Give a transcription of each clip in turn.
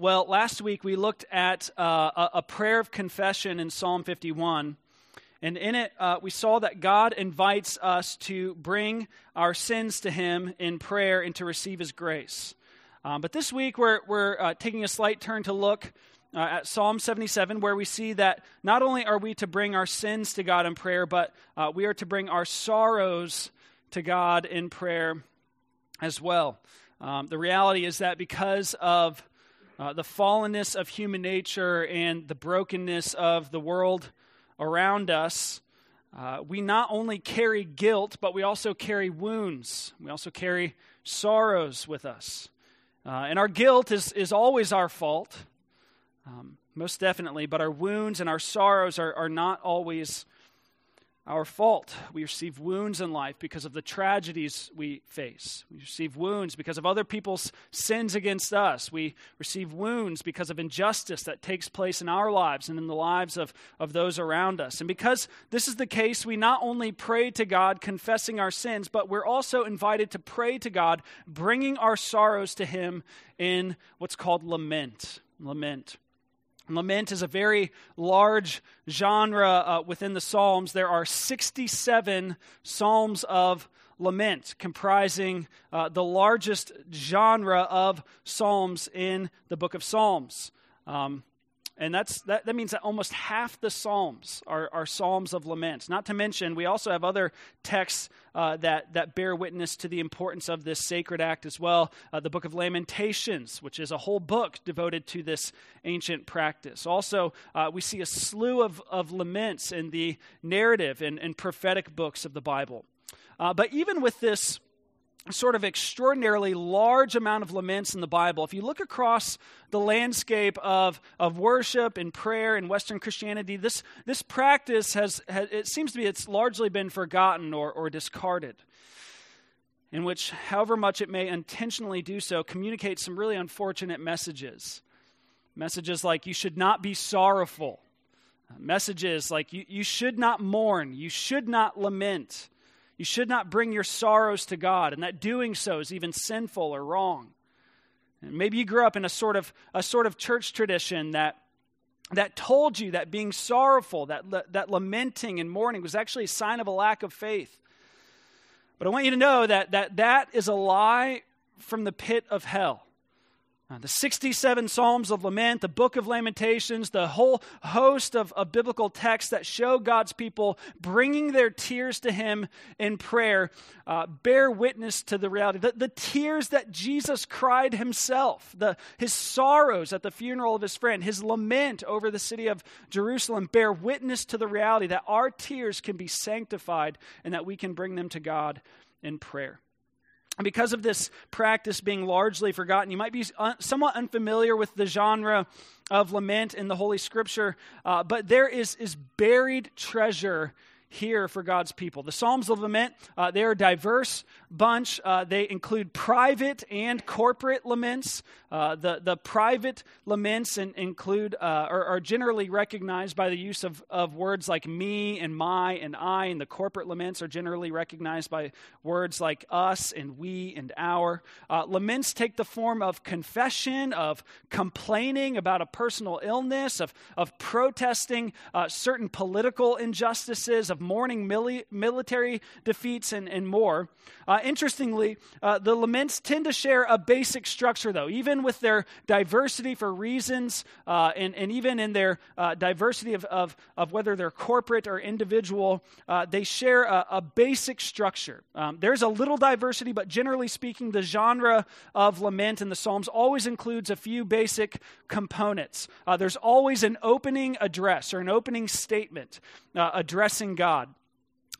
Well, last week we looked at uh, a, prayer of confession in Psalm 51. And in it, uh, we saw that God invites us to bring our sins to Him in prayer and to receive His grace. Um, but this week, we're, we're uh, taking a slight turn to look uh, at Psalm 77, where we see that not only are we to bring our sins to God in prayer, but uh, we are to bring our sorrows to God in prayer as well. Um, the reality is that because of uh, the fallenness of human nature and the brokenness of the world around us, uh, we not only carry guilt, but we also carry wounds. We also carry sorrows with us. Uh, and our guilt is, is always our fault, um, most definitely, but our wounds and our sorrows are, are not always our fault. We receive wounds in life because of the tragedies we face. We receive wounds because of other people's sins against us. We receive wounds because of injustice that takes place in our lives and in the lives of, of those around us. And because this is the case, we not only pray to God confessing our sins, but we're also invited to pray to God, bringing our sorrows to Him in what's called lament. Lament. Lament is a very large genre uh, within the Psalms. There are 67 Psalms of lament, comprising uh, the largest genre of Psalms in the book of Psalms. Um, and that's, that, that means that almost half the Psalms are, are Psalms of lament. Not to mention, we also have other texts uh, that, that bear witness to the importance of this sacred act as well. Uh, the book of Lamentations, which is a whole book devoted to this ancient practice. Also, uh, we see a slew of, of laments in the narrative and, and prophetic books of the Bible. Uh, but even with this sort of extraordinarily large amount of laments in the Bible. If you look across the landscape of, of worship and prayer in Western Christianity, this, this practice has, has, it seems to be, it's largely been forgotten or, or discarded. In which, however much it may intentionally do so, communicates some really unfortunate messages. Messages like you should not be sorrowful. Messages like you, you should not mourn. You should not lament. You should not bring your sorrows to God, and that doing so is even sinful or wrong. And maybe you grew up in a sort of a sort of church tradition that that told you that being sorrowful, that that lamenting and mourning was actually a sign of a lack of faith. But I want you to know that that, that is a lie from the pit of hell. Uh, the 67 Psalms of Lament, the book of Lamentations, the whole host of, of, biblical texts that show God's people bringing their tears to Him in prayer uh, bear witness to the reality. The, the tears that Jesus cried Himself, the, His sorrows at the funeral of His friend, His lament over the city of Jerusalem bear witness to the reality that our tears can be sanctified and that we can bring them to God in prayer. And because of this practice being largely forgotten, you might be un- somewhat unfamiliar with the genre of lament in the Holy Scripture, uh, but there is, is buried treasure here for God's people. The Psalms of Lament, uh, they're a diverse bunch. Uh, they include private and corporate laments. Uh, the, the private laments in, include, uh, are, are, generally recognized by the use of, of words like me and my and I, and the corporate laments are generally recognized by words like us and we and our. Uh, laments take the form of confession, of complaining about a personal illness, of, of protesting uh, certain political injustices, of of mourning mili- military defeats and, and more. Uh, interestingly, uh, the laments tend to share a basic structure, though, even with their diversity for reasons uh, and, and even in their uh, diversity of, of, of, whether they're corporate or individual, uh, they share a, a basic structure. Um, there's a little diversity, but generally speaking, the genre of lament in the Psalms always includes a few basic components. Uh, there's always an opening address or an opening statement addressing God. God.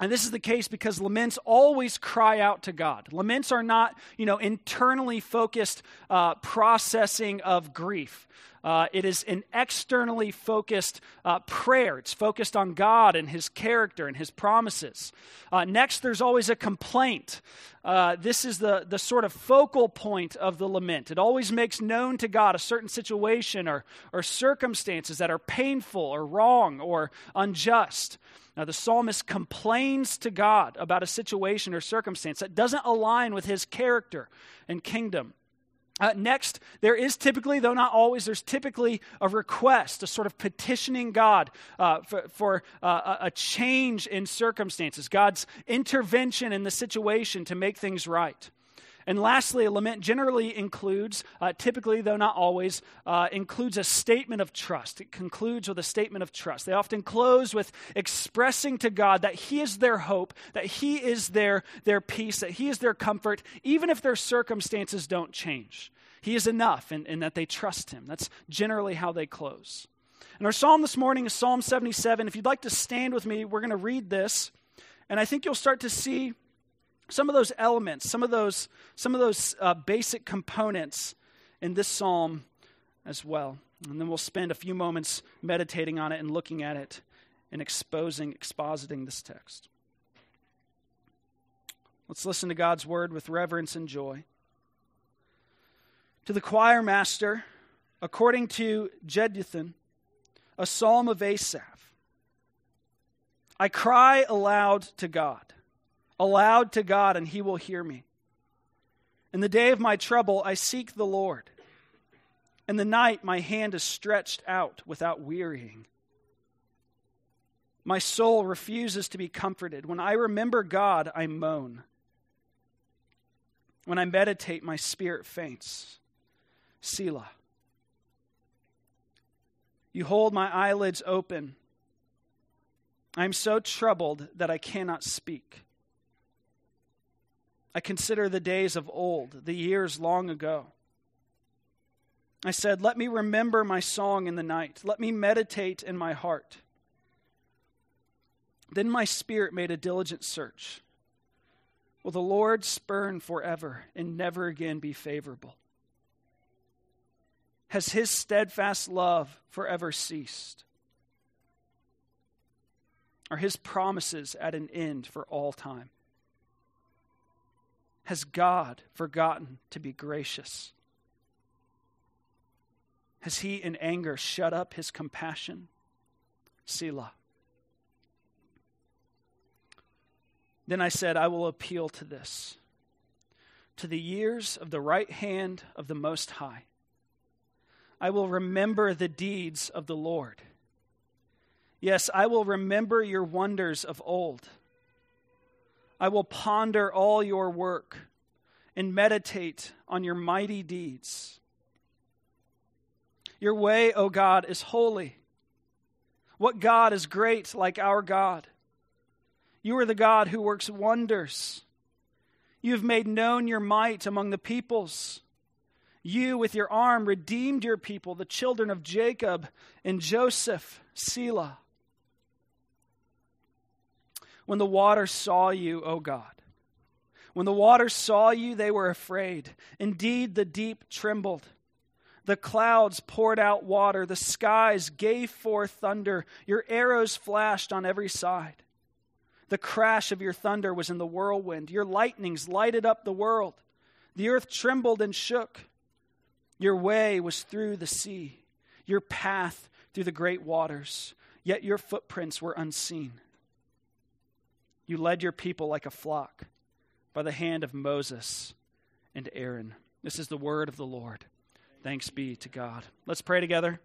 And this is the case because laments always cry out to God. Laments are not, you know, internally focused uh, processing of grief. Uh, it is an externally focused uh, prayer. It's focused on God and His character and His promises. Uh, next, there's always a complaint. Uh, this is the, the sort of focal point of the lament. It always makes known to God a certain situation or, or circumstances that are painful or wrong or unjust. Now, the psalmist complains to God about a situation or circumstance that doesn't align with his character and kingdom. Uh, next, there is typically, though not always, there's typically a request, a sort of petitioning God uh, for, for uh, a change in circumstances, God's intervention in the situation to make things right. And lastly, a lament generally includes, uh, typically, though not always, uh, includes a statement of trust. It concludes with a statement of trust. They often close with expressing to God that He is their hope, that He is their, their peace, that He is their comfort, even if their circumstances don't change. He is enough, and, and that they trust Him. That's generally how they close. And our psalm this morning is Psalm 77. If you'd like to stand with me, we're going to read this, and I think you'll start to see some of those elements, some of those, some of those uh, basic components in this psalm as well. And then we'll spend a few moments meditating on it and looking at it and exposing, expositing this text. Let's listen to God's word with reverence and joy. To the choir master, according to Jeduthun, a psalm of Asaph. I cry aloud to God aloud to God, and he will hear me. In the day of my trouble, I seek the Lord. In the night, my hand is stretched out without wearying. My soul refuses to be comforted. When I remember God, I moan. When I meditate, my spirit faints. Selah. You hold my eyelids open. I am so troubled that I cannot speak. I consider the days of old, the years long ago. I said, Let me remember my song in the night. Let me meditate in my heart. Then my spirit made a diligent search. Will the Lord spurn forever and never again be favorable? Has his steadfast love forever ceased? Are his promises at an end for all time? Has God forgotten to be gracious? Has he in anger shut up his compassion? Selah. Then I said, I will appeal to this, to the years of the right hand of the Most High. I will remember the deeds of the Lord. Yes, I will remember your wonders of old. I will ponder all your work and meditate on your mighty deeds. Your way, O God, is holy. What God is great like our God? You are the God who works wonders. You have made known your might among the peoples. You, with your arm, redeemed your people, the children of Jacob and Joseph, Selah when the water saw you, O God. When the waters saw you, they were afraid. Indeed, the deep trembled. The clouds poured out water. The skies gave forth thunder. Your arrows flashed on every side. The crash of your thunder was in the whirlwind. Your lightnings lighted up the world. The earth trembled and shook. Your way was through the sea, your path through the great waters, yet your footprints were unseen. You led your people like a flock by the hand of Moses and Aaron. This is the word of the Lord. Thanks be to God. Let's pray together.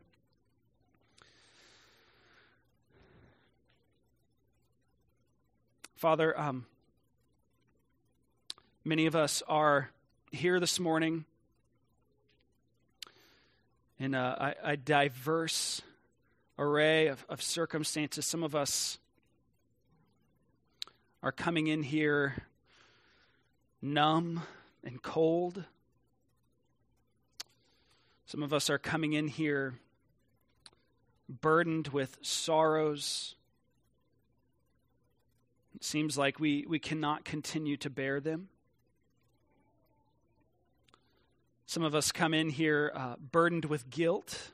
Father, um, many of us are here this morning in a, a diverse array of, of circumstances. Some of us are coming in here numb and cold. Some of us are coming in here burdened with sorrows. It seems like we, we cannot continue to bear them. Some of us come in here uh, burdened with guilt.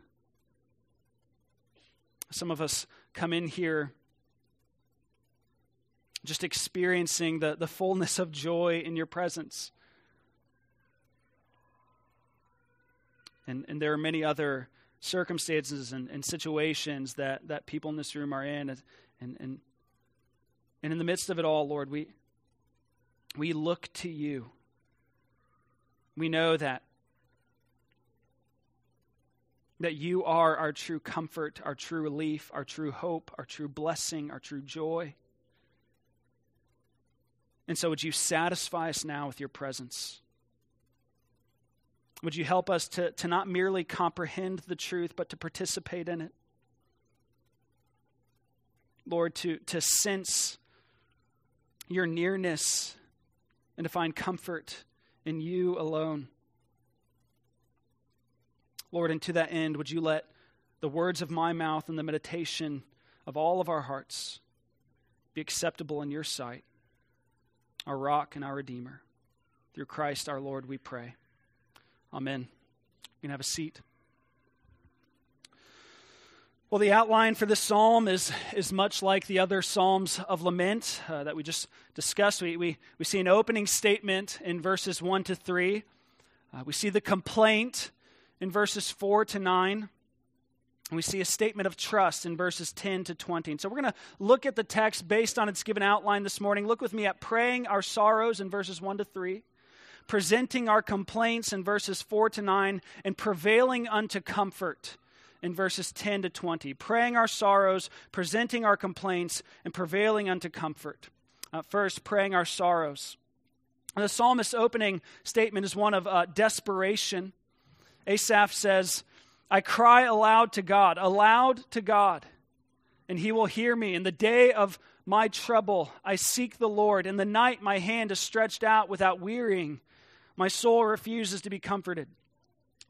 Some of us come in here just experiencing the, the fullness of joy in your presence. And, and there are many other circumstances and, and situations that, that people in this room are in. And, and, and, in the midst of it all, Lord, we, we look to you. We know that that you are our true comfort, our true relief, our true hope, our true blessing, our true joy. And so, would you satisfy us now with your presence? Would you help us to, to not merely comprehend the truth, but to participate in it? Lord, to, to sense your nearness and to find comfort in you alone. Lord, and to that end, would you let the words of my mouth and the meditation of all of our hearts be acceptable in your sight, our rock and our Redeemer. Through Christ our Lord, we pray. Amen. You can have a seat. Well, the outline for this psalm is, is much like the other psalms of lament uh, that we just discussed. We, we, we see an opening statement in verses 1 to 3. Uh, we see the complaint in verses 4 to 9. We see a statement of trust in verses 10 to 20. And so we're going to look at the text based on its given outline this morning. Look with me at praying our sorrows in verses 1 to 3 presenting our complaints in verses 4 to 9, and prevailing unto comfort in verses 10 to 20. Praying our sorrows, presenting our complaints, and prevailing unto comfort. Uh, first, praying our sorrows. The psalmist's opening statement is one of uh, desperation. Asaph says, I cry aloud to God, aloud to God, and he will hear me. In the day of my trouble, I seek the Lord. In the night, my hand is stretched out without wearying. My soul refuses to be comforted.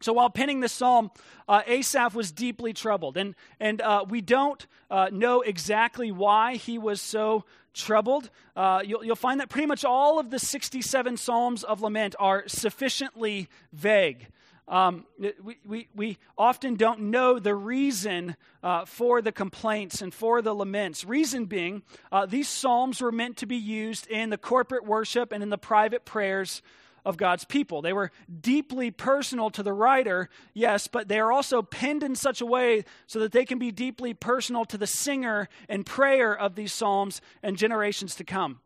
So while penning this psalm, uh, Asaph was deeply troubled. And, and uh, we don't uh, know exactly why he was so troubled. Uh, you'll, you'll find that pretty much all of the 67 psalms of lament are sufficiently vague. Um, we, we, we often don't know the reason uh, for the complaints and for the laments. Reason being, uh, these psalms were meant to be used in the corporate worship and in the private prayers of God's people. They were deeply personal to the writer, yes, but they are also penned in such a way so that they can be deeply personal to the singer and prayer of these psalms and generations to come.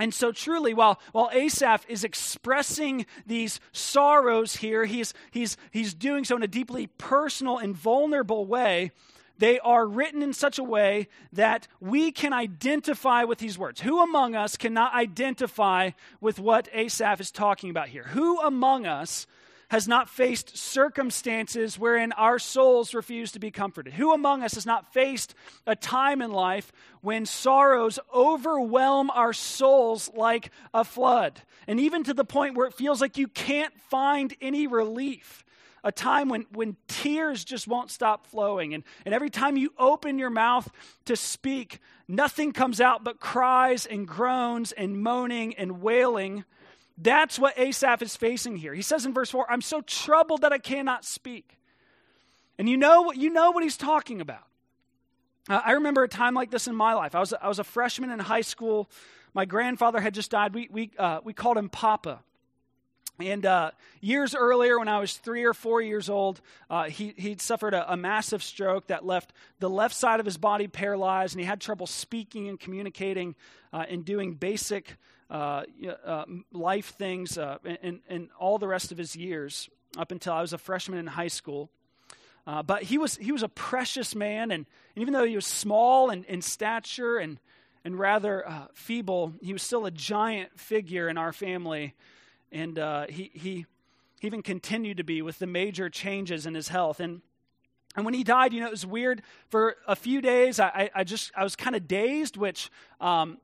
And so, truly, while, while Asaph is expressing these sorrows here, he's, he's, he's doing so in a deeply personal and vulnerable way. They are written in such a way that we can identify with these words. Who among us cannot identify with what Asaph is talking about here? Who among us has not faced circumstances wherein our souls refuse to be comforted? Who among us has not faced a time in life when sorrows overwhelm our souls like a flood? And even to the point where it feels like you can't find any relief a time when, when tears just won't stop flowing. And, and every time you open your mouth to speak, nothing comes out but cries and groans and moaning and wailing. That's what Asaph is facing here. He says in verse 4, I'm so troubled that I cannot speak. And you know what, you know what he's talking about. Uh, I remember a time like this in my life. I was, I was a freshman in high school. My grandfather had just died. We, we, uh, we called him Papa. And uh, years earlier, when I was three or four years old, uh, he, he'd suffered a, a, massive stroke that left the left side of his body paralyzed, and he had trouble speaking and communicating uh, and doing basic life things uh, in, in, all the rest of his years up until I was a freshman in high school. but he was, he was a precious man, and, and even though he was small in, in stature and, and rather feeble, he was still a giant figure in our family and uh, he, he even continued to be with the major changes in his health. And, and when he died, you know, it was weird. For a few days, I, I just, I was kind of dazed, which um,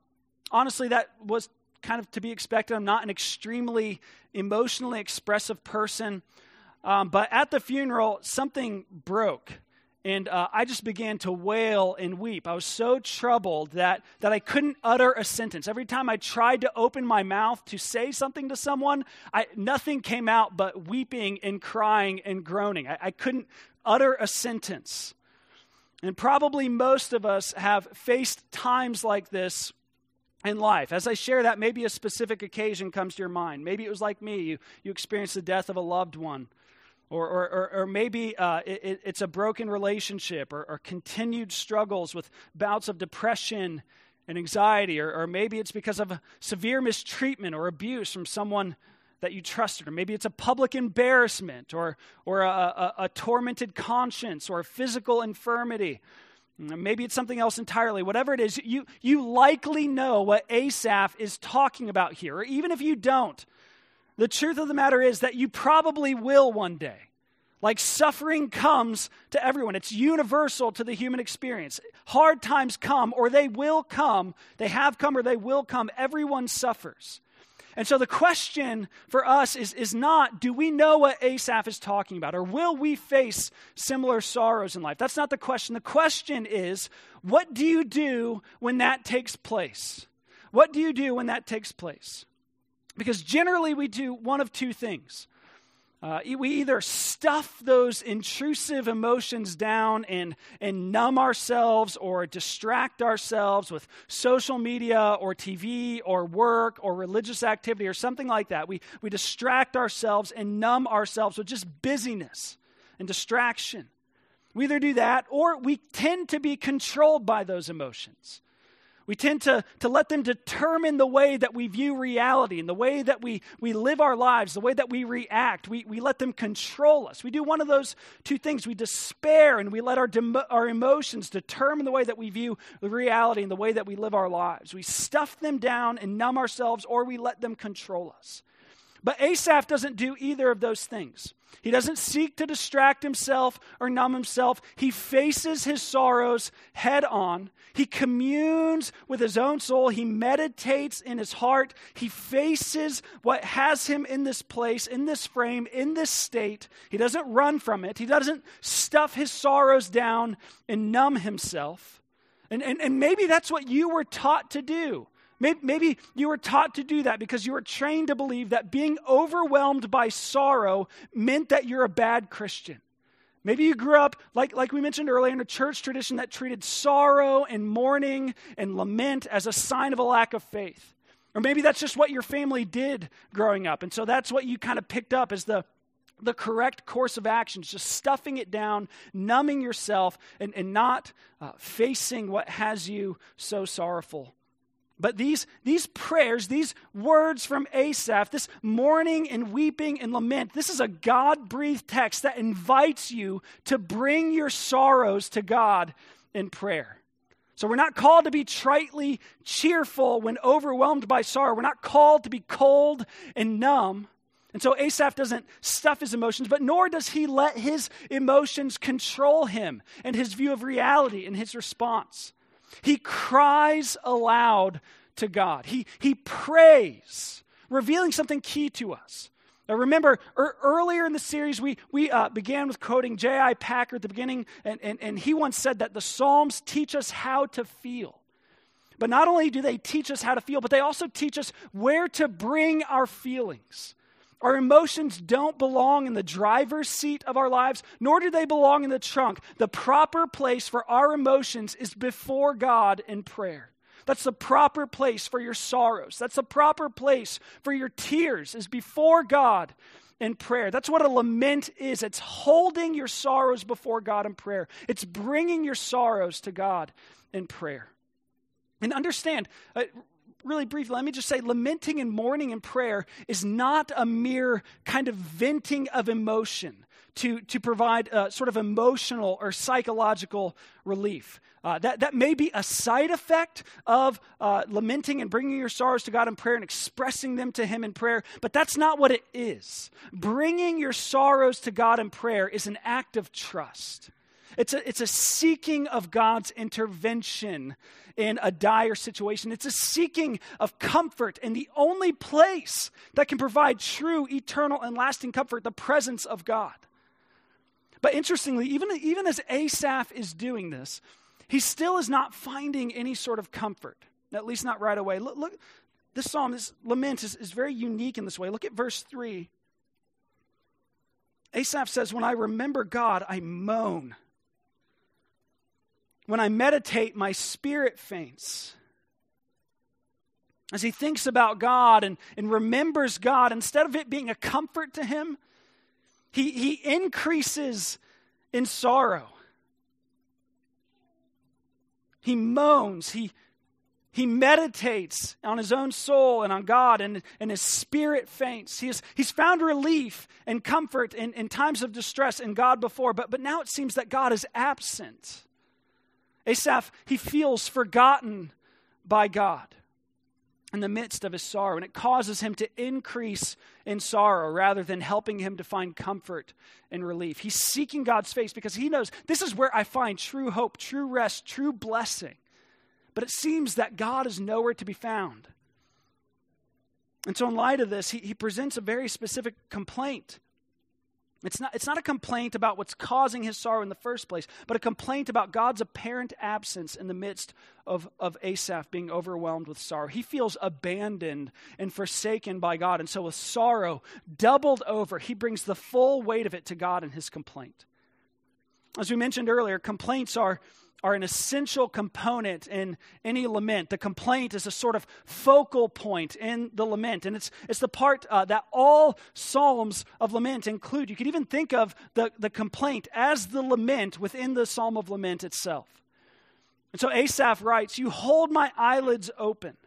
honestly, that was kind of to be expected. I'm not an extremely emotionally expressive person. Um, but at the funeral, something broke. And uh, I just began to wail and weep. I was so troubled that, that I couldn't utter a sentence. Every time I tried to open my mouth to say something to someone, I, nothing came out but weeping and crying and groaning. I, I couldn't utter a sentence. And probably most of us have faced times like this in life. As I share that, maybe a specific occasion comes to your mind. Maybe it was like me. You, you experienced the death of a loved one or, or, or, maybe uh, it, it's a broken relationship or, or, continued struggles with bouts of depression and anxiety, or, or maybe it's because of severe mistreatment or abuse from someone that you trusted, or maybe it's a public embarrassment, or, or a, a, a tormented conscience, or a physical infirmity. Maybe it's something else entirely. Whatever it is, you, you likely know what Asaph is talking about here. Or even if you don't, the truth of the matter is that you probably will one day. Like suffering comes to everyone, it's universal to the human experience. Hard times come, or they will come. They have come, or they will come. Everyone suffers. And so the question for us is, is not, do we know what Asaph is talking about, or will we face similar sorrows in life? That's not the question. The question is, what do you do when that takes place? What do you do when that takes place? Because generally we do one of two things. Uh, we either stuff those intrusive emotions down and, and numb ourselves or distract ourselves with social media or TV or work or religious activity or something like that. We, we distract ourselves and numb ourselves with just busyness and distraction. We either do that or we tend to be controlled by those emotions. We tend to, to let them determine the way that we view reality and the way that we, we live our lives, the way that we react. We, we let them control us. We do one of those two things. We despair and we let our, our emotions determine the way that we view the reality and the way that we live our lives. We stuff them down and numb ourselves, or we let them control us. But Asaph doesn't do either of those things. He doesn't seek to distract himself or numb himself. He faces his sorrows head on. He communes with his own soul. He meditates in his heart. He faces what has him in this place, in this frame, in this state. He doesn't run from it. He doesn't stuff his sorrows down and numb himself. And, and, and maybe that's what you were taught to do. Maybe you were taught to do that because you were trained to believe that being overwhelmed by sorrow meant that you're a bad Christian. Maybe you grew up, like, like we mentioned earlier, in a church tradition that treated sorrow and mourning and lament as a sign of a lack of faith. Or maybe that's just what your family did growing up. And so that's what you kind of picked up as the, the correct course of action, just stuffing it down, numbing yourself, and, and not uh, facing what has you so sorrowful. But these, these prayers, these words from Asaph, this mourning and weeping and lament, this is a God breathed text that invites you to bring your sorrows to God in prayer. So we're not called to be tritely cheerful when overwhelmed by sorrow. We're not called to be cold and numb. And so Asaph doesn't stuff his emotions, but nor does he let his emotions control him and his view of reality and his response. He cries aloud to God. He, he prays, revealing something key to us. Now remember, er, earlier in the series, we, we uh, began with quoting J.I. Packer at the beginning, and, and, and he once said that the Psalms teach us how to feel. But not only do they teach us how to feel, but they also teach us where to bring our feelings. Our emotions don't belong in the driver's seat of our lives, nor do they belong in the trunk. The proper place for our emotions is before God in prayer. That's the proper place for your sorrows. That's the proper place for your tears, is before God in prayer. That's what a lament is. It's holding your sorrows before God in prayer, it's bringing your sorrows to God in prayer. And understand, uh, really briefly, let me just say lamenting and mourning and prayer is not a mere kind of venting of emotion to, to provide a sort of emotional or psychological relief. Uh, that, that may be a side effect of uh, lamenting and bringing your sorrows to God in prayer and expressing them to Him in prayer, but that's not what it is. Bringing your sorrows to God in prayer is an act of trust. It's a, it's a seeking of God's intervention in a dire situation. It's a seeking of comfort in the only place that can provide true, eternal, and lasting comfort the presence of God. But interestingly, even, even as Asaph is doing this, he still is not finding any sort of comfort, at least not right away. Look, look this psalm, this lament is, is very unique in this way. Look at verse 3. Asaph says, When I remember God, I moan. When I meditate, my spirit faints. As he thinks about God and, and remembers God, instead of it being a comfort to him, he, he increases in sorrow. He moans, he He meditates on his own soul and on God, and, and his spirit faints. He has, he's found relief and comfort in, in times of distress in God before, but, but now it seems that God is absent. Asaph, he feels forgotten by God in the midst of his sorrow, and it causes him to increase in sorrow rather than helping him to find comfort and relief. He's seeking God's face because he knows this is where I find true hope, true rest, true blessing. But it seems that God is nowhere to be found. And so, in light of this, he, he presents a very specific complaint it's not, it's not a complaint about what's causing his sorrow in the first place, but a complaint about God's apparent absence in the midst of, of Asaph being overwhelmed with sorrow. He feels abandoned and forsaken by God. And so, with sorrow doubled over, he brings the full weight of it to God in his complaint. As we mentioned earlier, complaints are are an essential component in any lament. The complaint is a sort of focal point in the lament, and it's, it's the part uh, that all psalms of lament include. You could even think of the, the complaint as the lament within the psalm of lament itself. And so Asaph writes, You hold my eyelids open.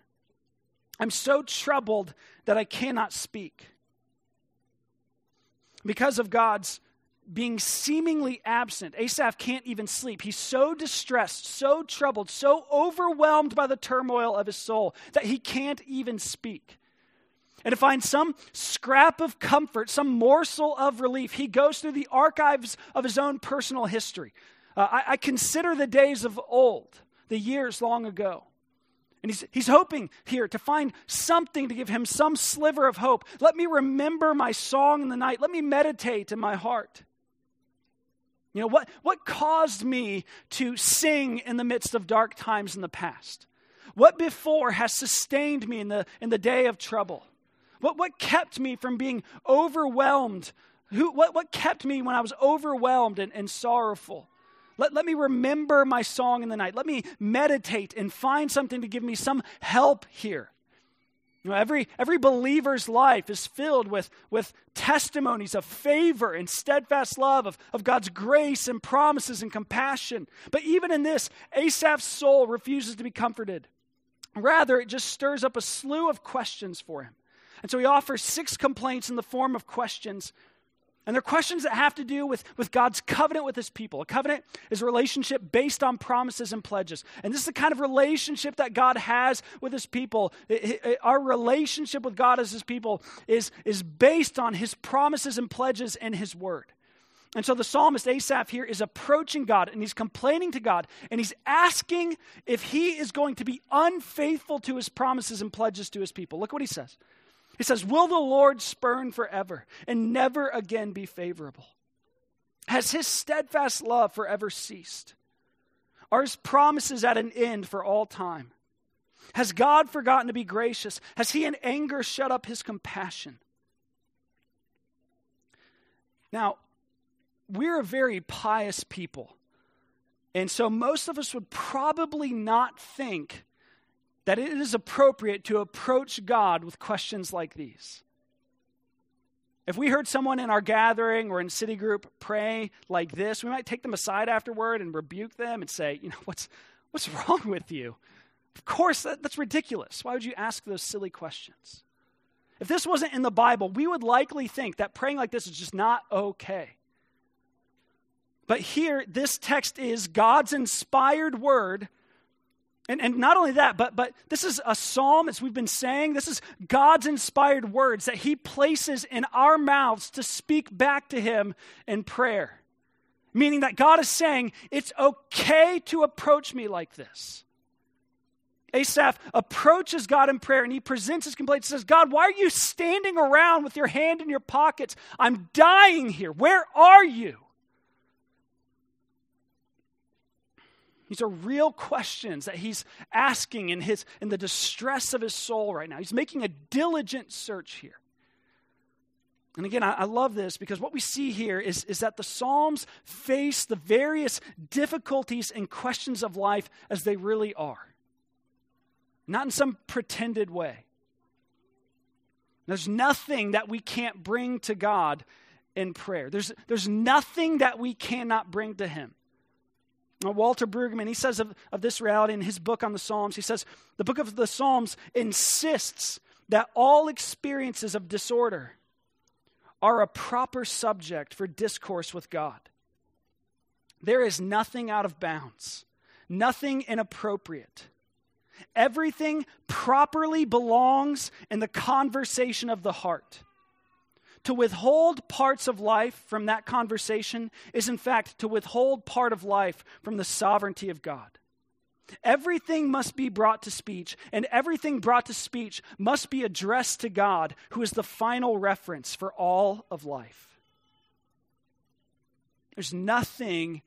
I'm so troubled that I cannot speak. Because of God's being seemingly absent. Asaph can't even sleep. He's so distressed, so troubled, so overwhelmed by the turmoil of his soul that he can't even speak. And to find some scrap of comfort, some morsel of relief, he goes through the archives of his own personal history. Uh, I, I consider the days of old, the years long ago. And he's, he's hoping here to find something to give him some sliver of hope. Let me remember my song in the night. Let me meditate in my heart. You know, what, what caused me to sing in the midst of dark times in the past? What before has sustained me in the, in the day of trouble? What, what kept me from being overwhelmed? Who, what, what kept me when I was overwhelmed and, and sorrowful? Let, let me remember my song in the night. Let me meditate and find something to give me some help here. You know, every, every believer's life is filled with, with testimonies of favor and steadfast love, of, of God's grace and promises and compassion. But even in this, Asaph's soul refuses to be comforted. Rather, it just stirs up a slew of questions for him. And so he offers six complaints in the form of questions and they're questions that have to do with, with God's covenant with his people. A covenant is a relationship based on promises and pledges. And this is the kind of relationship that God has with his people. It, it, our relationship with God as his people is, is based on his promises and pledges and his word. And so the psalmist Asaph here is approaching God and he's complaining to God and he's asking if he is going to be unfaithful to his promises and pledges to his people. Look what he says. He says, Will the Lord spurn forever and never again be favorable? Has his steadfast love forever ceased? Are his promises at an end for all time? Has God forgotten to be gracious? Has he in anger shut up his compassion? Now, we're a very pious people. And so most of us would probably not think that it is appropriate to approach God with questions like these. If we heard someone in our gathering or in city group pray like this, we might take them aside afterward and rebuke them and say, you know, what's, what's wrong with you? Of course, that, that's ridiculous. Why would you ask those silly questions? If this wasn't in the Bible, we would likely think that praying like this is just not okay. But here, this text is God's inspired word and, and not only that, but, but this is a psalm, as we've been saying, this is God's inspired words that He places in our mouths to speak back to Him in prayer. Meaning that God is saying, it's okay to approach me like this. Asaph approaches God in prayer and he presents his complaint. He says, God, why are you standing around with your hand in your pockets? I'm dying here. Where are you? These are real questions that he's asking in, his, in the distress of his soul right now. He's making a diligent search here. And again, I, I, love this because what we see here is, is that the Psalms face the various difficulties and questions of life as they really are, not in some pretended way. There's nothing that we can't bring to God in prayer, there's, there's nothing that we cannot bring to Him. Uh, Walter Brueggemann, he says of, of this reality in his book on the Psalms, he says, the book of the Psalms insists that all experiences of disorder are a proper subject for discourse with God. There is nothing out of bounds, nothing inappropriate. Everything properly belongs in the conversation of the heart. To withhold parts of life from that conversation is, in fact, to withhold part of life from the sovereignty of God. Everything must be brought to speech, and everything brought to speech must be addressed to God, who is the final reference for all of life. There's nothing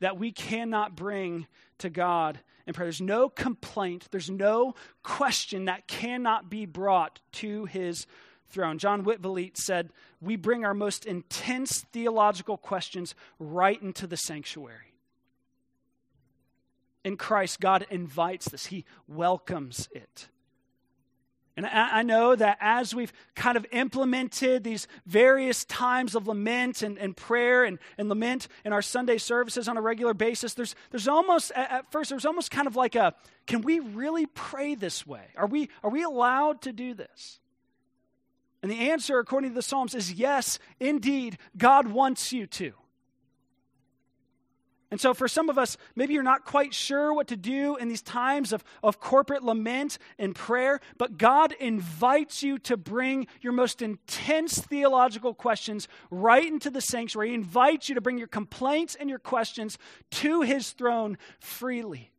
that we cannot bring to God in prayer. There's no complaint, there's no question that cannot be brought to his throne. John Witvliet said, We bring our most intense theological questions right into the sanctuary. In Christ, God invites this, He welcomes it. And I, know that as we've kind of implemented these various times of lament and, and prayer and, and lament in our Sunday services on a regular basis, there's, there's almost, at first, there's almost kind of like a can we really pray this way? Are we, are we allowed to do this? And the answer, according to the Psalms, is yes, indeed, God wants you to. And so, for some of us, maybe you're not quite sure what to do in these times of, of corporate lament and prayer, but God invites you to bring your most intense theological questions right into the sanctuary. He invites you to bring your complaints and your questions to His throne freely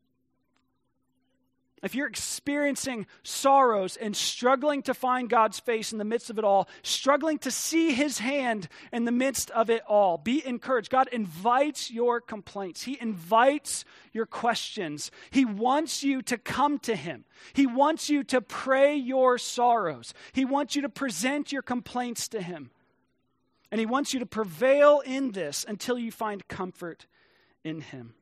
if you're experiencing sorrows and struggling to find God's face in the midst of it all, struggling to see his hand in the midst of it all, be encouraged. God invites your complaints, he invites your questions. He wants you to come to him, he wants you to pray your sorrows, he wants you to present your complaints to him. And he wants you to prevail in this until you find comfort in him.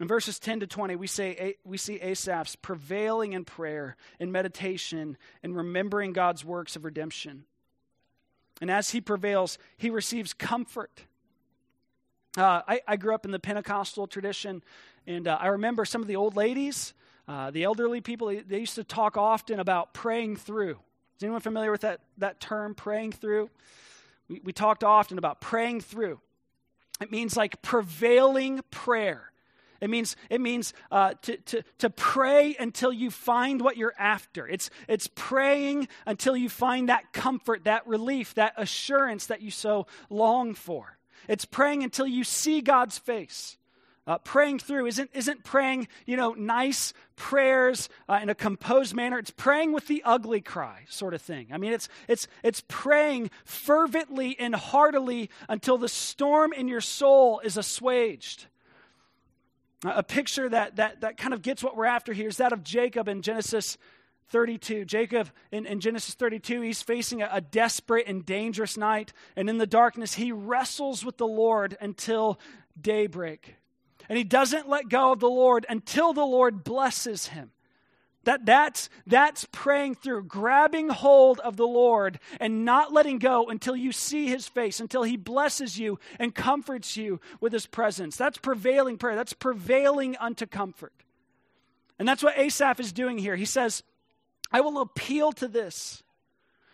In verses 10 to 20, we, say, we see Asaph's prevailing in prayer, in meditation, and remembering God's works of redemption. And as he prevails, he receives comfort. Uh, I, I, grew up in the Pentecostal tradition, and uh, I remember some of the old ladies, uh, the elderly people, they used to talk often about praying through. Is anyone familiar with that, that term, praying through? We, we talked often about praying through. It means like prevailing prayer it means, it means uh, to, to, to pray until you find what you're after. It's, it's praying until you find that comfort, that relief, that assurance that you so long for. It's praying until you see God's face. Uh, praying through isn't, isn't praying, you know, nice prayers uh, in a composed manner. It's praying with the ugly cry sort of thing. I mean, it's, it's, it's praying fervently and heartily until the storm in your soul is assuaged. A picture that, that, that kind of gets what we're after here is that of Jacob in Genesis 32. Jacob in, in Genesis 32, he's facing a, a, desperate and dangerous night, and in the darkness, he wrestles with the Lord until daybreak. And he doesn't let go of the Lord until the Lord blesses him. That, that's, that's praying through, grabbing hold of the Lord and not letting go until you see his face, until he blesses you and comforts you with his presence. That's prevailing prayer. That's prevailing unto comfort. And that's what Asaph is doing here. He says, I will appeal to this,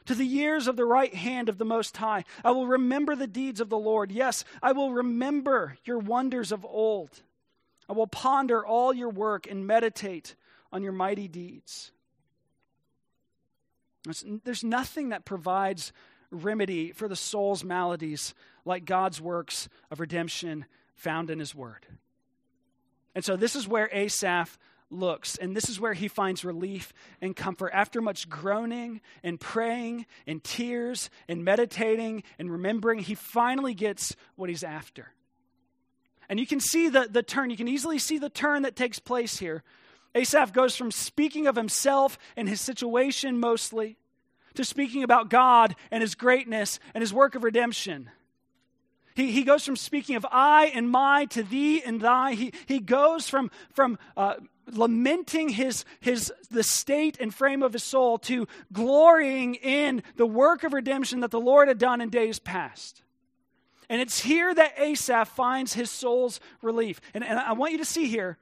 to the years of the right hand of the Most High. I will remember the deeds of the Lord. Yes, I will remember your wonders of old. I will ponder all your work and meditate on your mighty deeds. There's nothing that provides remedy for the soul's maladies like God's works of redemption found in His Word. And so, this is where Asaph looks, and this is where he finds relief and comfort. After much groaning and praying and tears and meditating and remembering, he finally gets what he's after. And you can see the, the turn, you can easily see the turn that takes place here Asaph goes from speaking of himself and his situation mostly to speaking about God and his greatness and his work of redemption. He, he goes from speaking of I and my to thee and thy. He, he goes from, from uh, lamenting his, his, the state and frame of his soul to glorying in the work of redemption that the Lord had done in days past. And it's here that Asaph finds his soul's relief. And, and I want you to see here,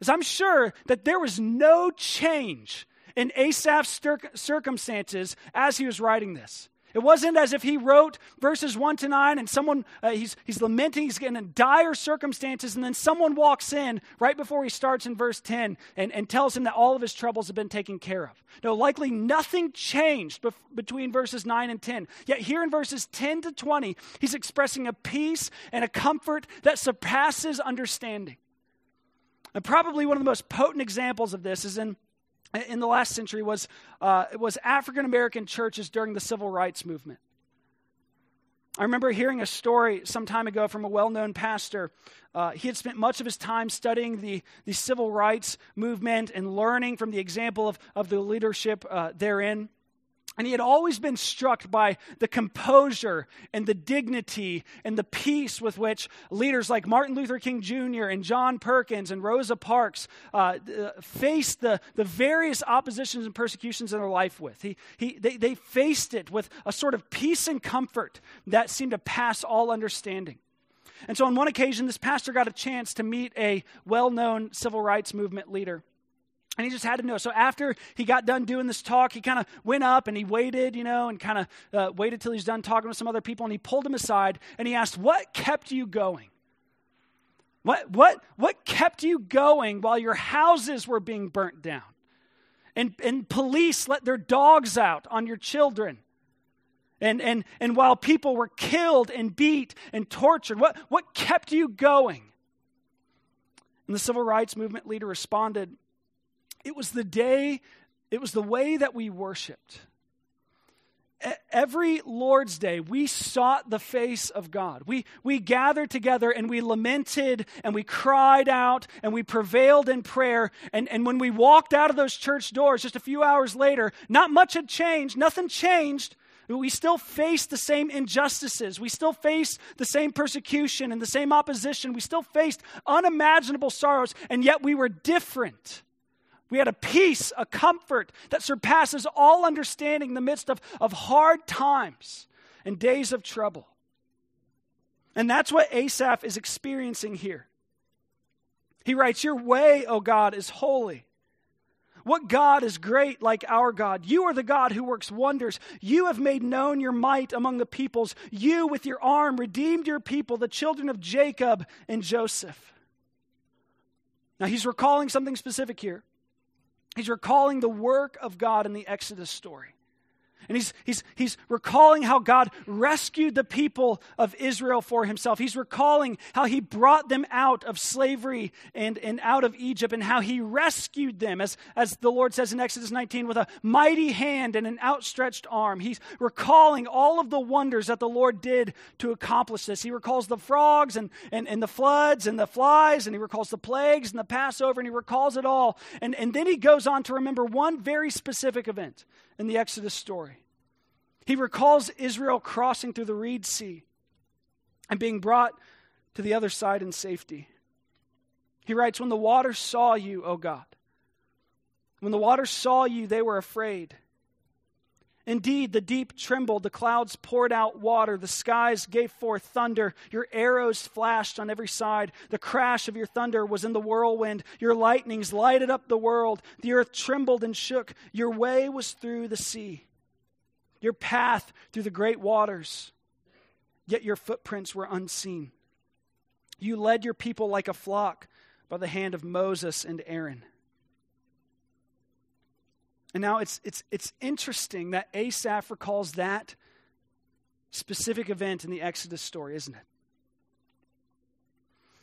is I'm sure that there was no change in Asaph's circumstances as he was writing this. It wasn't as if he wrote verses 1 to 9 and someone, uh, he's, he's lamenting, he's getting in dire circumstances, and then someone walks in right before he starts in verse 10 and, and tells him that all of his troubles have been taken care of. No, likely nothing changed bef- between verses 9 and 10. Yet here in verses 10 to 20, he's expressing a peace and a comfort that surpasses understanding. And probably one of the most potent examples of this is in in the last century was, uh, was African American churches during the civil rights movement. I remember hearing a story some time ago from a well known pastor. Uh, he had spent much of his time studying the, the civil rights movement and learning from the example of, of the leadership uh, therein. And he had always been struck by the composure and the dignity and the peace with which leaders like Martin Luther King Jr. and John Perkins and Rosa Parks uh, faced the, the various oppositions and persecutions in their life with. He, he, they, they faced it with a sort of peace and comfort that seemed to pass all understanding. And so, on one occasion, this pastor got a chance to meet a well known civil rights movement leader. And he just had to know. So after he got done doing this talk, he kind of went up and he waited, you know, and kind of uh, waited till he's done talking with some other people. And he pulled him aside and he asked, What kept you going? What, what, what kept you going while your houses were being burnt down? And, and police let their dogs out on your children. And, and, and while people were killed and beat and tortured, what, what kept you going? And the civil rights movement leader responded, it was the day, it was the way that we worshiped. Every Lord's Day, we sought the face of God. We, we gathered together and we lamented and we cried out and we prevailed in prayer. And, and when we walked out of those church doors just a few hours later, not much had changed, nothing changed. We still face the same injustices. We still face the same persecution and the same opposition. We still faced unimaginable sorrows, and yet we were different. We had a peace, a comfort that surpasses all understanding in the midst of, of hard times and days of trouble. And that's what Asaph is experiencing here. He writes, Your way, O God, is holy. What God is great like our God? You are the God who works wonders. You have made known your might among the peoples. You, with your arm, redeemed your people, the children of Jacob and Joseph. Now, he's recalling something specific here. He's recalling the work of God in the Exodus story. And he's, he's, he's recalling how God rescued the people of Israel for himself. He's recalling how he brought them out of slavery and, and out of Egypt and how he rescued them, as, as the Lord says in Exodus 19, with a mighty hand and an outstretched arm. He's recalling all of the wonders that the Lord did to accomplish this. He recalls the frogs and, and, and the floods and the flies, and he recalls the plagues and the Passover, and he recalls it all. And, and then he goes on to remember one very specific event in the Exodus story. He recalls Israel crossing through the Reed Sea and being brought to the other side in safety. He writes, When the waters saw you, O God, when the waters saw you, they were afraid. Indeed, the deep trembled, the clouds poured out water, the skies gave forth thunder, your arrows flashed on every side, the crash of your thunder was in the whirlwind, your lightnings lighted up the world, the earth trembled and shook, your way was through the sea, your path through the great waters, yet your footprints were unseen. You led your people like a flock by the hand of Moses and Aaron. And now it's, it's, it's interesting that Asaph recalls that specific event in the Exodus story, isn't it?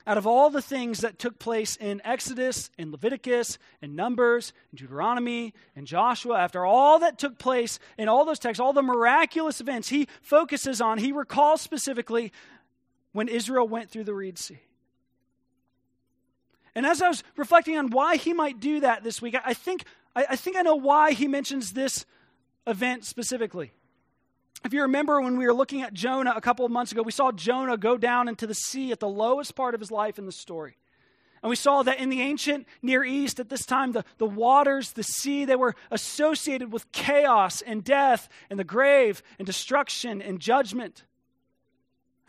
Out of all the things that took place in Exodus, in Leviticus, in Numbers, in Deuteronomy, in Joshua, after all that took place in all those texts, all the miraculous events he focuses on, he recalls specifically when Israel went through the Reed Sea. And as I was reflecting on why he might do that this week, I think I, I think I know why he mentions this event specifically. If you remember when we were looking at Jonah a couple of months ago, we saw Jonah go down into the sea at the lowest part of his life in the story. And we saw that in the ancient Near East at this time, the, the waters, the sea, they were associated with chaos and death and the grave and destruction and judgment.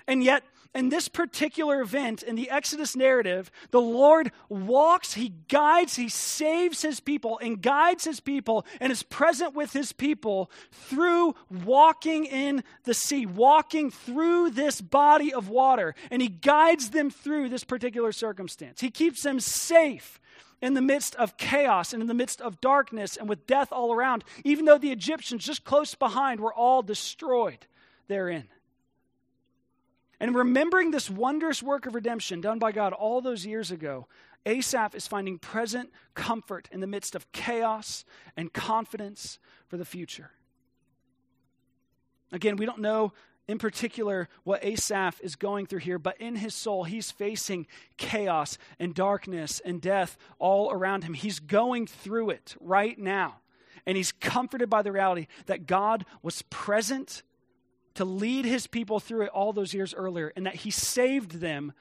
And yet, in this particular event in the Exodus narrative, the Lord walks, He guides, He saves His people and guides His people and is present with His people through walking in the sea, walking through this body of water. And He guides them through this particular circumstance. He keeps them safe in the midst of chaos and in the midst of darkness and with death all around, even though the Egyptians just close behind were all destroyed therein. And remembering this wondrous work of redemption done by God all those years ago, Asaph is finding present comfort in the midst of chaos and confidence for the future. Again, we don't know in particular what Asaph is going through here, but in his soul, he's facing chaos and darkness and death all around him. He's going through it right now. And he's comforted by the reality that God was present to lead his people through it all those years earlier, and that he saved them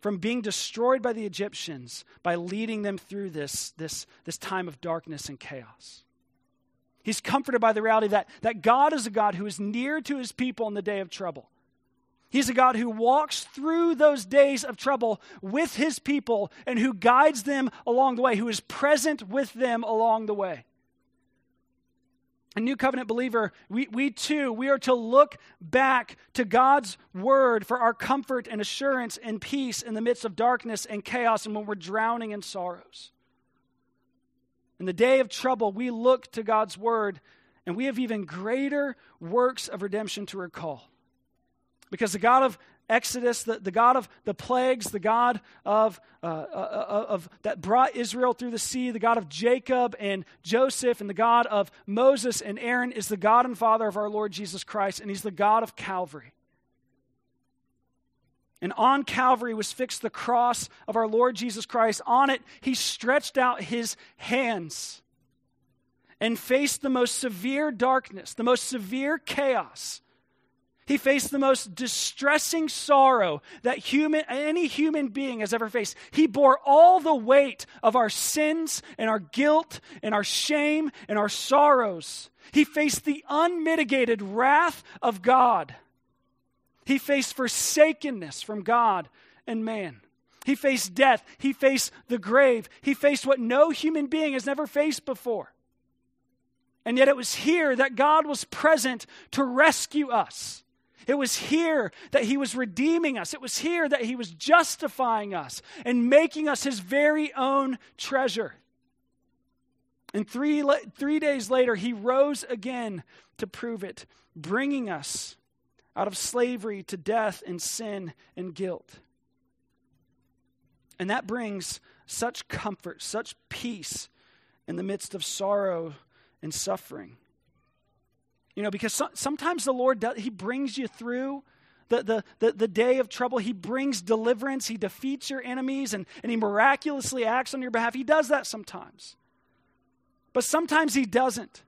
from being destroyed by the Egyptians by leading them through this, this, this time of darkness and chaos. He's comforted by the reality that, that God is a God who is near to his people in the day of trouble. He's a God who walks through those days of trouble with his people and who guides them along the way, who is present with them along the way a new covenant believer, we, we too, we are to look back to God's word for our comfort and assurance and peace in the midst of darkness and chaos and when we're drowning in sorrows. In the day of trouble, we look to God's word and we have even greater works of redemption to recall. Because the God of Exodus, the, the God of the plagues, the God of, uh, uh, uh, of that brought Israel through the sea, the God of Jacob and Joseph, and the God of Moses and Aaron is the God and Father of our Lord Jesus Christ, and He's the God of Calvary. And on Calvary was fixed the cross of our Lord Jesus Christ. On it, He stretched out His hands and faced the most severe darkness, the most severe chaos he faced the most distressing sorrow that human, any human being has ever faced. He bore all the weight of our sins and our guilt and our shame and our sorrows. He faced the unmitigated wrath of God. He faced forsakenness from God and man. He faced death. He faced the grave. He faced what no human being has never faced before. And yet it was here that God was present to rescue us. It was here that he was redeeming us. It was here that he was justifying us and making us his very own treasure. And three, three days later, he rose again to prove it, bringing us out of slavery to death and sin and guilt. And that brings such comfort, such peace in the midst of sorrow and suffering. You know, because so, sometimes the Lord, does, He brings you through the, the, the, the, day of trouble. He brings deliverance. He defeats your enemies and, and He miraculously acts on your behalf. He does that sometimes. But sometimes He doesn't.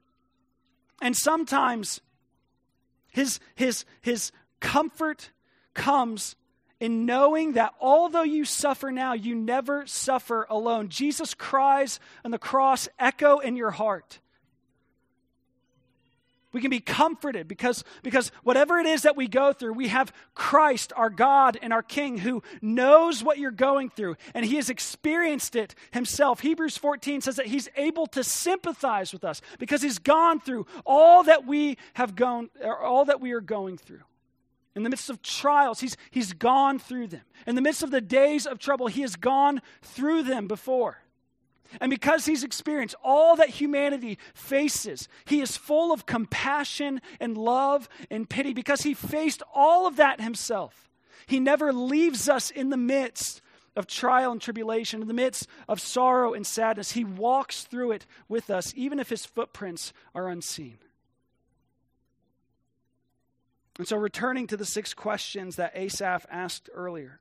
And sometimes His, his, his comfort comes in knowing that although you suffer now, you never suffer alone. Jesus' cries on the cross echo in your heart. We can be comforted because, because whatever it is that we go through, we have Christ, our God and our King, who knows what you're going through, and He has experienced it Himself. Hebrews 14 says that He's able to sympathize with us because He's gone through all that we have gone, all that we are going through. In the midst of trials, he's, he's gone through them. In the midst of the days of trouble, He has gone through them before. And because he's experienced all that humanity faces, he is full of compassion and love and pity because he faced all of that himself. He never leaves us in the midst of trial and tribulation, in the midst of sorrow and sadness. He walks through it with us, even if his footprints are unseen. And so, returning to the six questions that Asaph asked earlier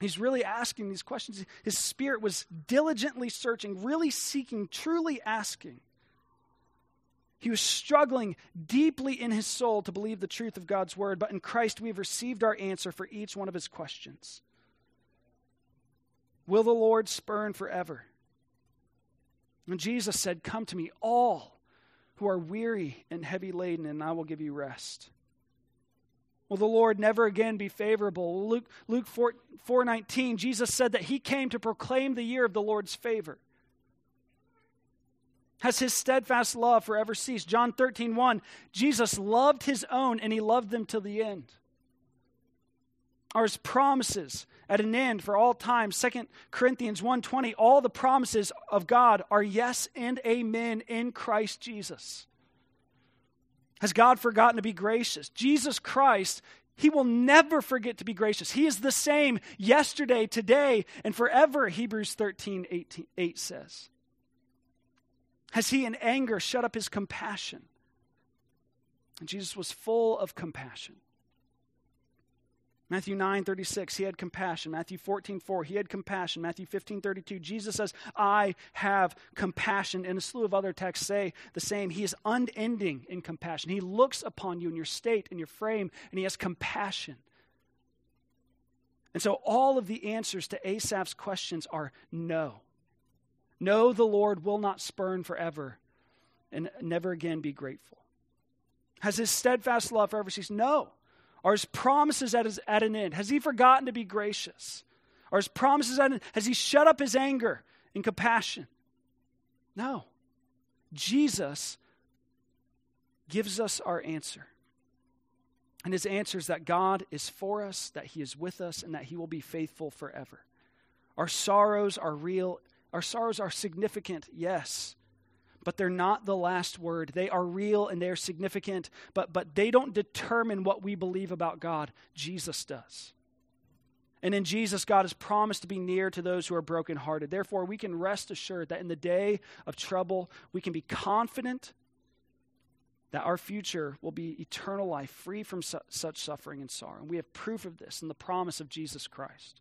He's really asking these questions. His spirit was diligently searching, really seeking, truly asking. He was struggling deeply in his soul to believe the truth of God's word, but in Christ we have received our answer for each one of his questions. Will the Lord spurn forever? And Jesus said, Come to me, all who are weary and heavy laden, and I will give you rest. Will the Lord never again be favorable? Luke, Luke 4, 4.19, Jesus said that he came to proclaim the year of the Lord's favor. Has his steadfast love forever ceased? John 13, 1, Jesus loved his own and he loved them till the end. Are his promises at an end for all time? 2 Corinthians 1.20, all the promises of God are yes and amen in Christ Jesus. Has God forgotten to be gracious? Jesus Christ, He will never forget to be gracious. He is the same yesterday, today, and forever, Hebrews 13 18, 8 says. Has He in anger shut up His compassion? And Jesus was full of compassion. Matthew 9, 36, he had compassion. Matthew 14, 4, he had compassion. Matthew 15, 32, Jesus says, I have compassion. And a slew of other texts say the same. He is unending in compassion. He looks upon you in your state, in your frame, and he has compassion. And so all of the answers to Asaph's questions are no. No, the Lord will not spurn forever and never again be grateful. Has his steadfast love forever ceased? No. Are his promises at, his, at an end? Has he forgotten to be gracious? Are his promises at an end? Has he shut up his anger and compassion? No. Jesus gives us our answer. And his answer is that God is for us, that he is with us, and that he will be faithful forever. Our sorrows are real. Our sorrows are significant, yes but they're not the last word. They are real and they are significant, but, but they don't determine what we believe about God. Jesus does. And in Jesus, God has promised to be near to those who are brokenhearted. Therefore, we can rest assured that in the day of trouble, we can be confident that our future will be eternal life, free from su- such suffering and sorrow. And we have proof of this in the promise of Jesus Christ,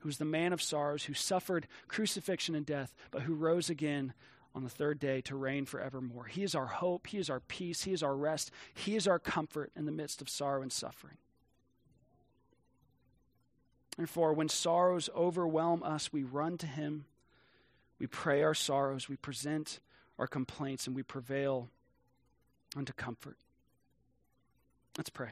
who is the man of sorrows, who suffered crucifixion and death, but who rose again on the third day to reign forevermore. He is our hope. He is our peace. He is our rest. He is our comfort in the midst of sorrow and suffering. Therefore, when sorrows overwhelm us, we run to Him. We pray our sorrows. We present our complaints, and we prevail unto comfort. Let's pray.